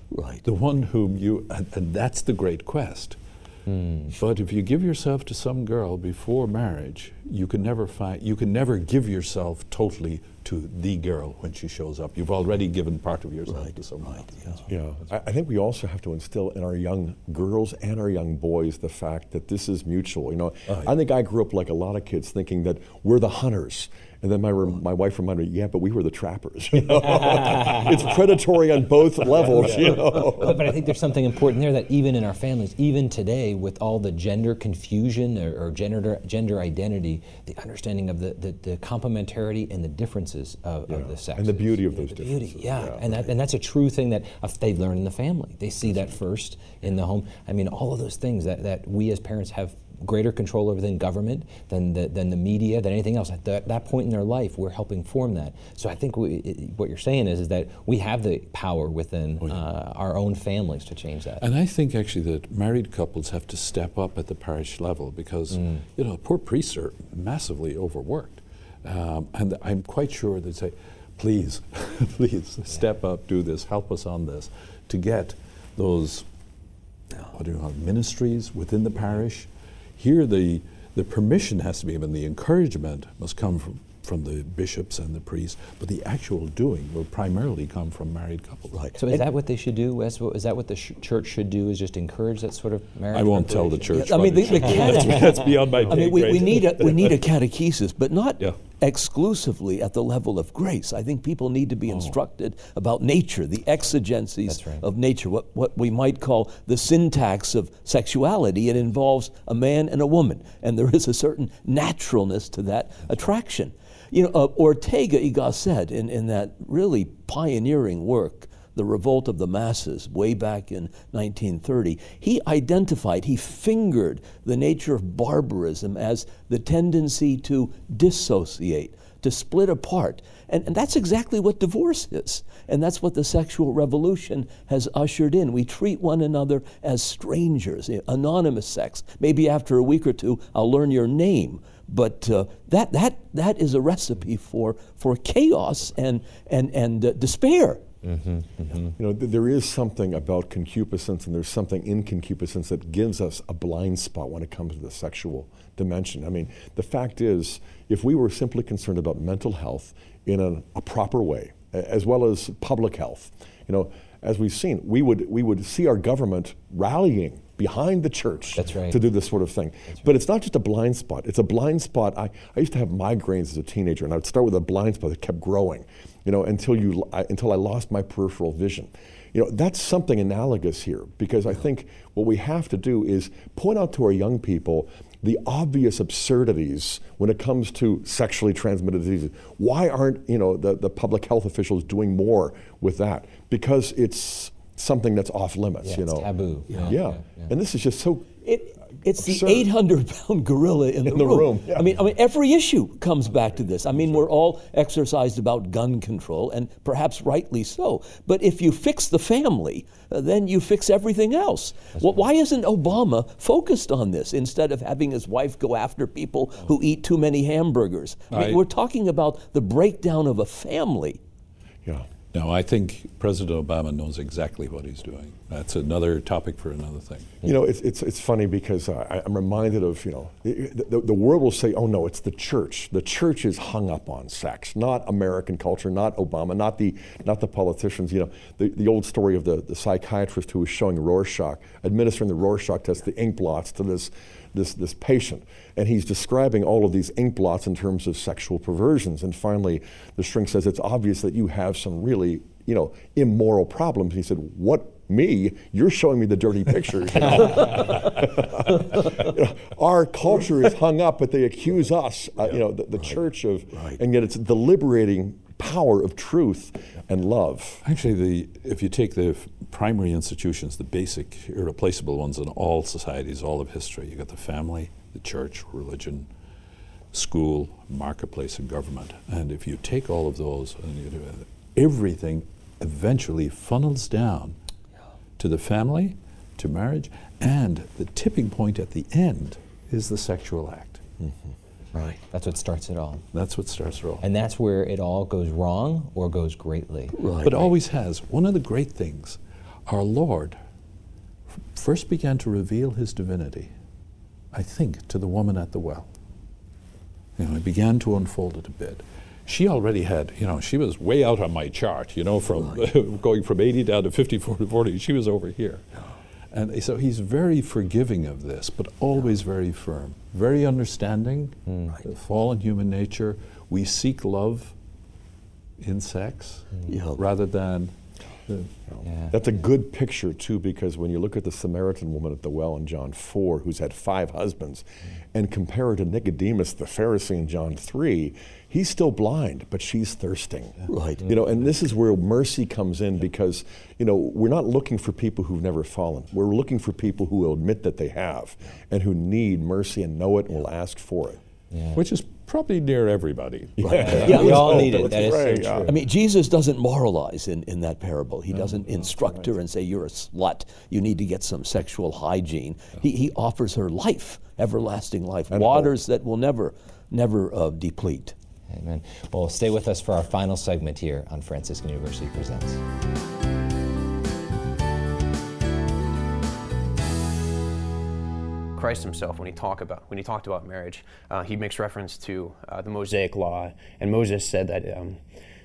Right. The one whom you, and, and that's the great quest. Hmm. But if you give yourself to some girl before marriage, you can never find, you can never give yourself totally to the girl when she shows up. You've already given part of yourself to someone else. Yeah, I, I think we also have to instill in our young girls and our young boys the fact that this is mutual. You know, oh, I think I grew up like a lot of kids, thinking that we're the hunters, and then my rem- my wife reminded me, yeah, but we were the trappers. *laughs* You know? *laughs* it's predatory on both levels. You know. but, but I think there's something important there that even in our families, even today, with all the gender confusion or, or gender gender identity, the understanding of the, the, the complementarity and the differences of, of the sexes. And the beauty of those the beauty, differences, yeah, yeah. and that and that's a true thing that uh, they learn in the family. They see that first in the home. I mean, all of those things that, that we as parents have greater control over than government, than the, than the media, than anything else. At that, that point in their life, we're helping form that. So I think we, it, what you're saying is, is that we have the power within uh, our own families to change that. And I think actually that married couples have to step up at the parish level because, Mm. you know, poor priests are massively overworked. Um, and I'm quite sure they'd say, please, *laughs* please step up, do this, help us on this, to get those what do you call it, ministries within the parish. Here, the, the permission has to be given, the encouragement must come from, from the bishops and the priests, but the actual doing will primarily come from married couples. Right. So is that what they should do? Is, is that what the sh- church should do? Is just encourage that sort of marriage? I won't tell the church. I mean, the, the do. that's, *laughs* that's beyond my I mean, we, we need a we need a *laughs* catechesis, but not Yeah. Exclusively at the level of grace. I think people need to be instructed about nature, the exigencies right. of nature, what what we might call the syntax of sexuality. It involves a man and a woman, and there is a certain naturalness to that attraction. You know, uh, Ortega y Gasset in, in that really pioneering work the revolt of the masses way back in 1930, he identified, he fingered the nature of barbarism as the tendency to dissociate, to split apart. And, and that's exactly what divorce is. And that's what the sexual revolution has ushered in. We treat one another as strangers, eh, anonymous sex. Maybe after a week or two, I'll learn your name. But uh, that, that, that is a recipe for, for chaos and, and, and uh, despair. Mm-hmm, mm-hmm. You know, th- there is something about concupiscence, and there's something in concupiscence that gives us a blind spot when it comes to the sexual dimension. I mean, the fact is, if we were simply concerned about mental health in a, a proper way, as well as public health, you know, as we've seen, we would we would see our government rallying behind the church right. to do this sort of thing. But it's not just a blind spot. It's a blind spot. I, I used to have migraines as a teenager, and I would start with a blind spot that kept growing, you know, until you I, until I lost my peripheral vision. You know, that's something analogous here because I think what we have to do is point out to our young people the obvious absurdities when it comes to sexually transmitted diseases. Why aren't you know the, the public health officials doing more with that? Because it's something that's off limits. Yeah, you it's know, taboo. Yeah. Yeah, Yeah. yeah, yeah. and this is just so It, it's Absurd. the 800 pound gorilla in, the, the room. room, yeah. I mean, I mean, every issue comes back to this. I mean, we're all exercised about gun control, and perhaps rightly so. But if you fix the family, uh, then you fix everything else. Well, why isn't Obama focused on this instead of having his wife go after people who eat too many hamburgers? I mean, I- we're talking about the breakdown of a family. yeah. No, I think President Obama knows exactly what he's doing. That's another topic for another thing. You know, it's, it's, it's funny because I, I'm reminded of, you know, the, the, the world will say, oh no, it's the church. The church is hung up on sex, not American culture, not Obama, not the, not the politicians. You know, the, the old story of the, the psychiatrist who was showing Rorschach, administering the Rorschach test, the ink blots to this, this, this patient. And he's describing all of these ink blots in terms of sexual perversions. And finally, the shrink says, it's obvious that you have some really, you know, immoral problems. He said, what me, you're showing me the dirty pictures. *laughs* You know? You know, our culture is hung up, but they accuse us, uh, you know, the, the right. church of, right. and yet it's the liberating power of truth and love. Actually, the, if you take the primary institutions, the basic, irreplaceable ones in all societies, all of history, You've got the family, the church, religion, school, marketplace, and government. And if you take all of those, and you everything eventually funnels down to the family, to marriage, and the tipping point at the end is the sexual act. Mm-hmm. Right. That's what starts it all. That's what starts it all. And that's where it all goes wrong or goes greatly. Right. But always has. One of the great things, our Lord first began to reveal his divinity, I think, to the woman at the well. You know, he began to unfold it a bit she already had, you know, she was way out on my chart, you know, from *laughs* going from 80 down to 54 to 40. She was over here. And so he's very forgiving of this, but always very firm, very understanding mm. right. fallen human nature. We seek love in sex mm. rather than. Yeah. That's a good picture, too, because when you look at the Samaritan woman at the well in John 4, who's had five husbands, and compare her to Nicodemus, the Pharisee in John 3, he's still blind, but she's thirsting. Right. You know, and this is where mercy comes in because, you know, we're not looking for people who've never fallen. We're looking for people who will admit that they have and who need mercy and know it and will ask for it. Yeah. Which is probably near everybody. *laughs* Yeah, yeah we all need it. That is so true. I mean, Jesus doesn't moralize in, in that parable. He doesn't instruct right. her and say, You're a slut. You need to get some sexual hygiene. He, he offers her life, everlasting life, and waters hope. that will never, never uh, deplete. Amen. Well, stay with us for our final segment here on Franciscan University Presents. Christ himself, when he talk about when he talked about marriage, uh, he makes reference to uh, the Mosaic law, and Moses said that um,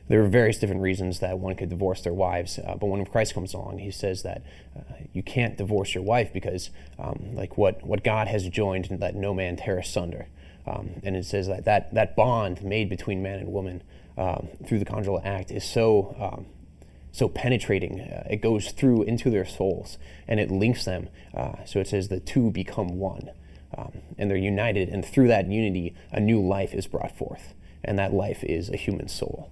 there are various different reasons that one could divorce their wives. Uh, but when Christ comes along, he says that uh, you can't divorce your wife because, um, like what what God has joined, let no man tear asunder. Um, and it says that, that that bond made between man and woman um, through the conjugal act is so um, so penetrating. Uh, it goes through into their souls and it links them. Uh, so it says the two become one, um, and they're united. And through that unity, a new life is brought forth, and that life is a human soul.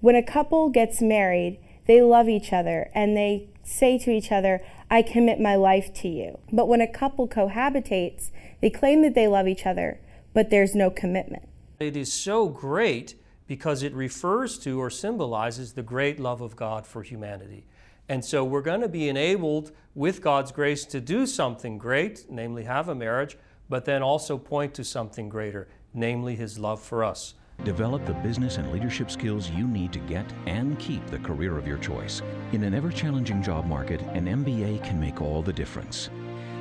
When a couple gets married, they love each other and they say to each other, "I commit my life to you." But when a couple cohabitates, they claim that they love each other but there's no commitment. It is so great because it refers to or symbolizes the great love of God for humanity. And so we're going to be enabled with God's grace to do something great, namely have a marriage, but then also point to something greater, namely His love for us. Develop the business and leadership skills you need to get and keep the career of your choice. In an ever challenging job market, an MBA can make all the difference.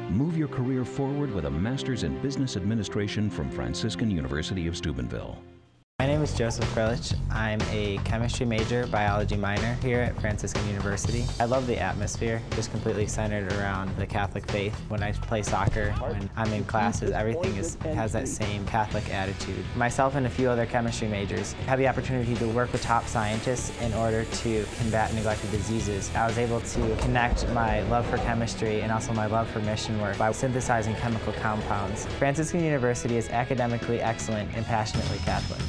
Move your career forward with a master's in business administration from Franciscan University of Steubenville. My name is Joseph Krelich. I'm a chemistry major, biology minor here at Franciscan University. I love the atmosphere, just completely centered around the Catholic faith. When I play soccer, when I'm in classes, everything is, has that same Catholic attitude. Myself and a few other chemistry majors had the opportunity to work with top scientists in order to combat neglected diseases. I was able to connect my love for chemistry and also my love for mission work by synthesizing chemical compounds. Franciscan University is academically excellent and passionately Catholic.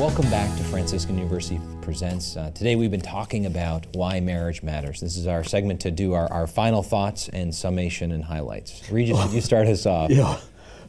Welcome back to Franciscan University Presents. Uh, today we've been talking about why marriage matters. This is our segment to do our, our final thoughts and summation and highlights. Regis, you start us off? *laughs* Yeah.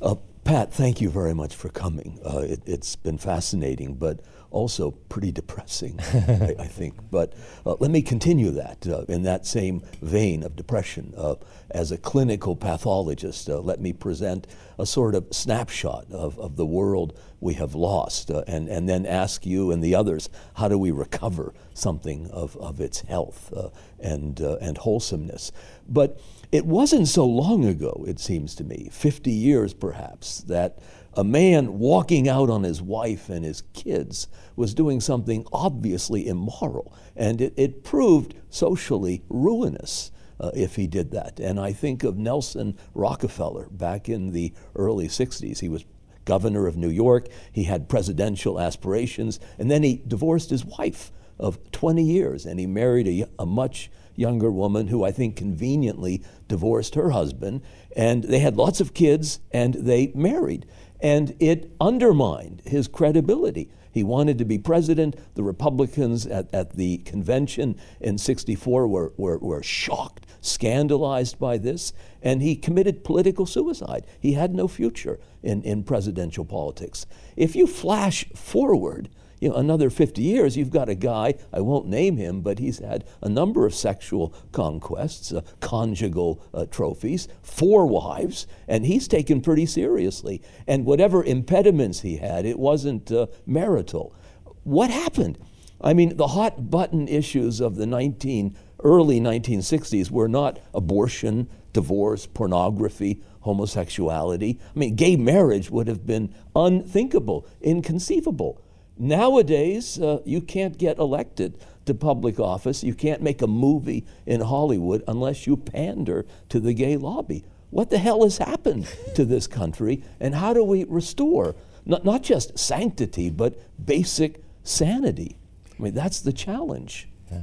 Uh, Pat, thank you very much for coming. Uh, it, has been fascinating, but also pretty depressing, I, I, think. But uh, let me continue that uh, in that same vein of depression. Uh, as a clinical pathologist, uh, let me present a sort of snapshot of, of the world we have lost uh, and, and then ask you and the others how do we recover something of, of its health uh, and, and wholesomeness. But it wasn't so long ago, it seems to me, 50 years perhaps, that a man walking out on his wife and his kids was doing something obviously immoral. And it, it proved socially ruinous. Uh, if he did that. And I think of Nelson Rockefeller back in the early 60s. He was governor of New York, he had presidential aspirations, and then he divorced his wife of 20 years and he married a, a much younger woman who I think conveniently divorced her husband. And they had lots of kids and they married and it undermined his credibility. He wanted to be president. The Republicans at, at the convention in 64 were, were, were shocked, scandalized by this, and he committed political suicide. He had no future in, in presidential politics. If you flash forward you know, another 50 years, you've got a guy, I won't name him, but he's had a number of sexual conquests, uh, conjugal uh, trophies, four wives, and he's taken pretty seriously. And whatever impediments he had, it wasn't uh, marital. What happened? I mean, the hot button issues of the 19, early 1960s were not abortion, divorce, pornography, homosexuality. I mean, gay marriage would have been unthinkable, inconceivable. Nowadays, uh, you can't get elected to public office. You can't make a movie in Hollywood unless you pander to the gay lobby. What the hell has happened *laughs* to this country, and how do we restore not, not just sanctity, but basic sanity? I mean, that's the challenge. Yeah.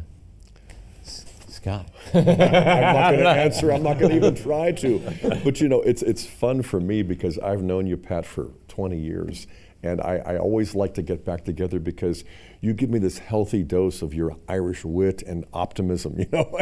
Scott. *laughs* I'm not going *laughs* to answer. I'm not going to even try to. But you know, it's it's fun for me because I've known you, Pat, for 20 years, and I, I, always like to get back together because you give me this healthy dose of your Irish wit and optimism, *laughs* you know.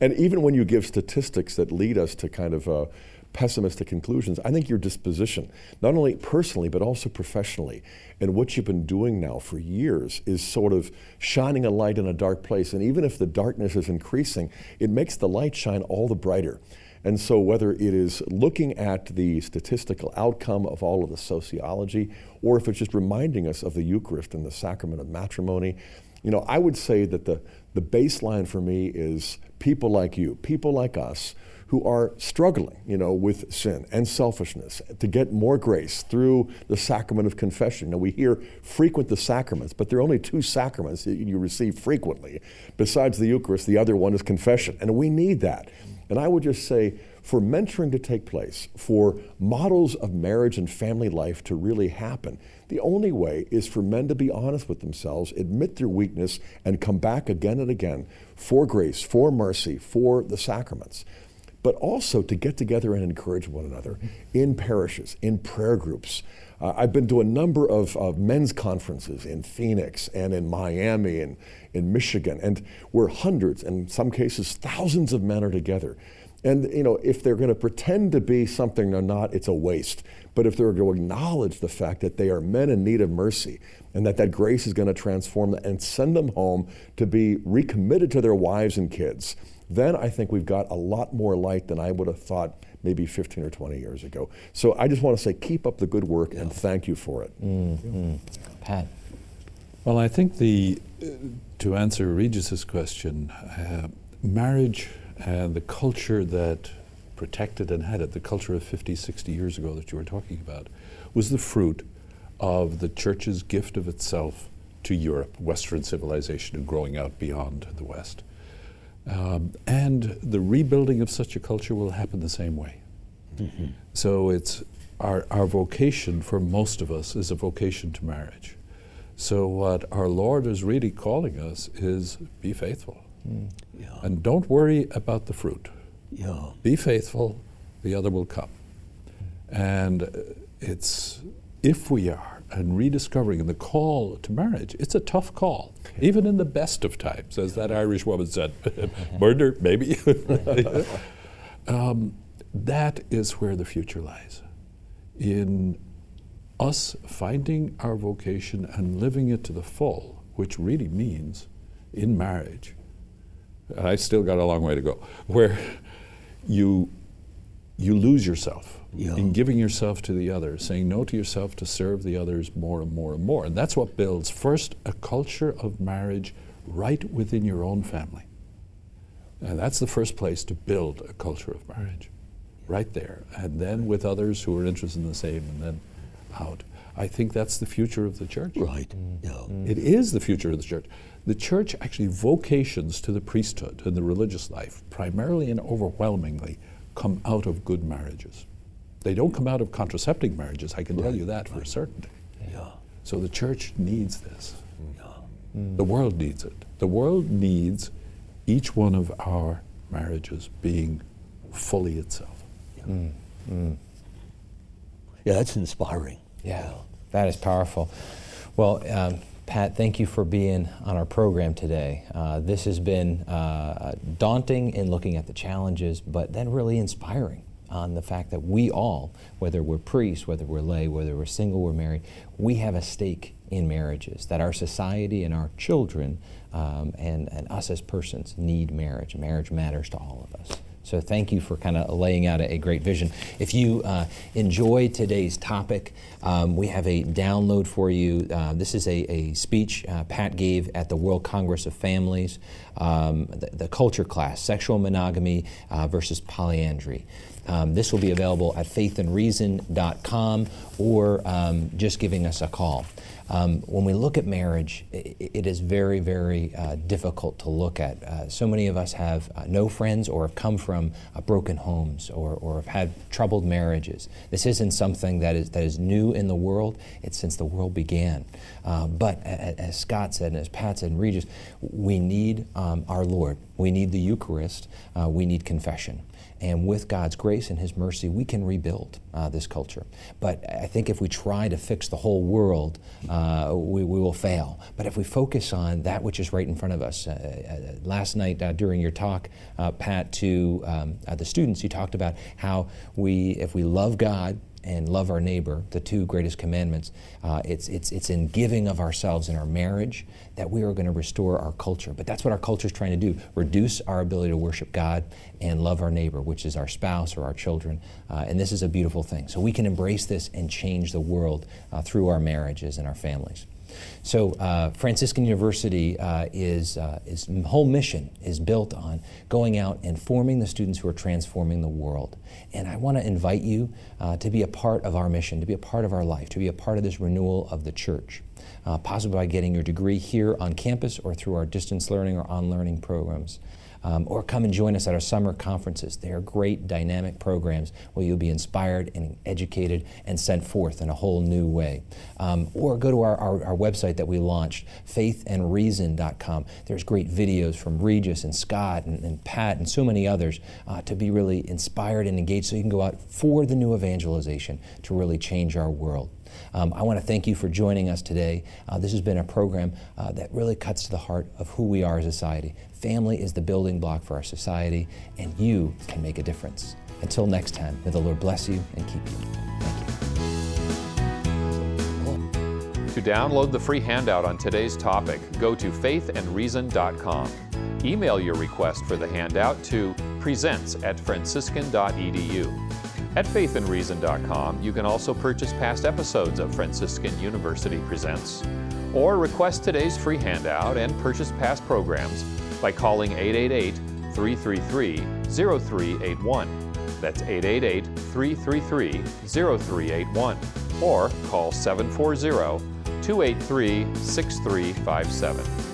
and even when you give statistics that lead us to kind of uh, pessimistic conclusions, I think your disposition, not only personally but also professionally, and what you've been doing now for years is sort of shining a light in a dark place. And even if the darkness is increasing, it makes the light shine all the brighter. And so, whether it is looking at the statistical outcome of all of the sociology, or if it's just reminding us of the Eucharist and the sacrament of matrimony, you know, I would say that the, the baseline for me is people like you, people like us, who are struggling, you know, with sin and selfishness to get more grace through the sacrament of confession. Now we hear frequent the sacraments, but there are only two sacraments that you receive frequently. Besides the Eucharist, the other one is confession, and we need that. And I would just say, for mentoring to take place, for models of marriage and family life to really happen, the only way is for men to be honest with themselves, admit their weakness, and come back again and again for grace, for mercy, for the sacraments. But also to get together and encourage one another in parishes, in prayer groups. Uh, I've been to a number of, of men's conferences in Phoenix and in Miami and in Michigan, and where hundreds, and in some cases thousands of men are together. And you know, if they're going to pretend to be something they're not, it's a waste. But if they're going to acknowledge the fact that they are men in need of mercy and that that grace is going to transform them and send them home to be recommitted to their wives and kids, then I think we've got a lot more light than I would have thought maybe 15 or 20 years ago. So I just want to say keep up the good work and thank you for it. Mm-hmm. Pat. Well, I think the uh, to answer Regis's question, uh, marriage and the culture that protected and had it, the culture of 50, 60 years ago that you were talking about, was the fruit of the church's gift of itself to Europe, Western civilization, and growing out beyond the West. Um, and the rebuilding of such a culture will happen the same way. Mm-hmm. So it's our, our vocation for most of us is a vocation to marriage. So what our Lord is really calling us is be faithful. Mm. Yeah. And don't worry about the fruit. Yeah. Be faithful, the other will come. And it's if we are and rediscovering the call to marriage, it's a tough call, even in the best of times, as that Irish woman said. *laughs* Murder, maybe. *laughs* um, that is where the future lies. In us finding our vocation and living it to the full, which really means in marriage. I still got a long way to go, where you you lose yourself yeah. in giving yourself to the other, saying no to yourself to serve the others more and more and more. And that's what builds first a culture of marriage right within your own family. And that's the first place to build a culture of marriage, right there. And then with others who are interested in the same, and then out. I think that's the future of the church. Right. Mm. Yeah. Mm. It is the future of the church. The church actually vocations to the priesthood and the religious life, primarily and overwhelmingly, come out of good marriages. They don't come out of contraceptive marriages, I can right. tell you that for a certainty. Yeah. So the church needs this. Yeah. Mm. The world needs it. The world needs each one of our marriages being fully itself. Yeah, mm. Mm. yeah that's inspiring. Yeah, that is powerful. Well, um, Pat, thank you for being on our program today. Uh, this has been uh, daunting in looking at the challenges, but then really inspiring on the fact that we all, whether we're priests, whether we're lay, whether we're single, we're married, we have a stake in marriages, that our society and our children um, and, and us as persons need marriage. Marriage matters to all of us. So thank you for kind of laying out a, a, great vision. If you uh, enjoy today's topic, um, we have a download for you. Uh, this is a, a speech uh, Pat gave at the World Congress of Families, um, the, the, culture class, sexual monogamy uh, versus polyandry. Um, this will be available at faithandreason.com or um, just giving us a call. Um, when we look at marriage, it, it is very, very uh, difficult to look at. Uh, so many of us have uh, no friends or have come from uh, broken homes or, or have had troubled marriages. This isn't something that is, that is new in the world, it's since the world began. Uh, but as Scott said, and as Pat said, and Regis, we need um, our Lord. We need the Eucharist. Uh, we need confession. And with God's grace and His mercy, we can rebuild uh, this culture. But I think if we try to fix the whole world, uh, we, we, will fail. But if we focus on that which is right in front of us, uh, uh last night uh, during your talk, uh, Pat, to um, the students, you talked about how we, if we love God, and love our neighbor, the two greatest commandments, uh, it's, it's, it's in giving of ourselves in our marriage that we are going to restore our culture. But that's what our culture is trying to do reduce our ability to worship God and love our neighbor, which is our spouse or our children. Uh, and this is a beautiful thing. So we can embrace this and change the world uh, through our marriages and our families. So uh, Franciscan University uh, is uh, whole mission is built on going out and forming the students who are transforming the world. And I want to invite you uh, to be a part of our mission, to be a part of our life, to be a part of this renewal of the church. Uh, possibly by getting your degree here on campus or through our distance learning or on learning programs um, or come and join us at our summer conferences. They are great, dynamic programs where you'll be inspired and educated and sent forth in a whole new way. Um, or go to our, our, our, website that we launched, faithandreason.com. There's great videos from Regis and Scott and, and Pat and so many others uh, to be really inspired and engaged so you can go out for the new evangelization to really change our world. Um, I want to thank you for joining us today. Uh, this has been a program uh, that really cuts to the heart of who we are as a society. Family is the building block for our society, and you can make a difference. Until next time, may the Lord bless you and keep you. Thank you. To download the free handout on today's topic, go to faithandreason.com. Email your request for the handout to presents at franciscan.edu. At faithandreason.com, you can also purchase past episodes of Franciscan University Presents, or request today's free handout and purchase past programs by calling 888 333 0381. That's 888 333 0381. Or call 740 283 6357.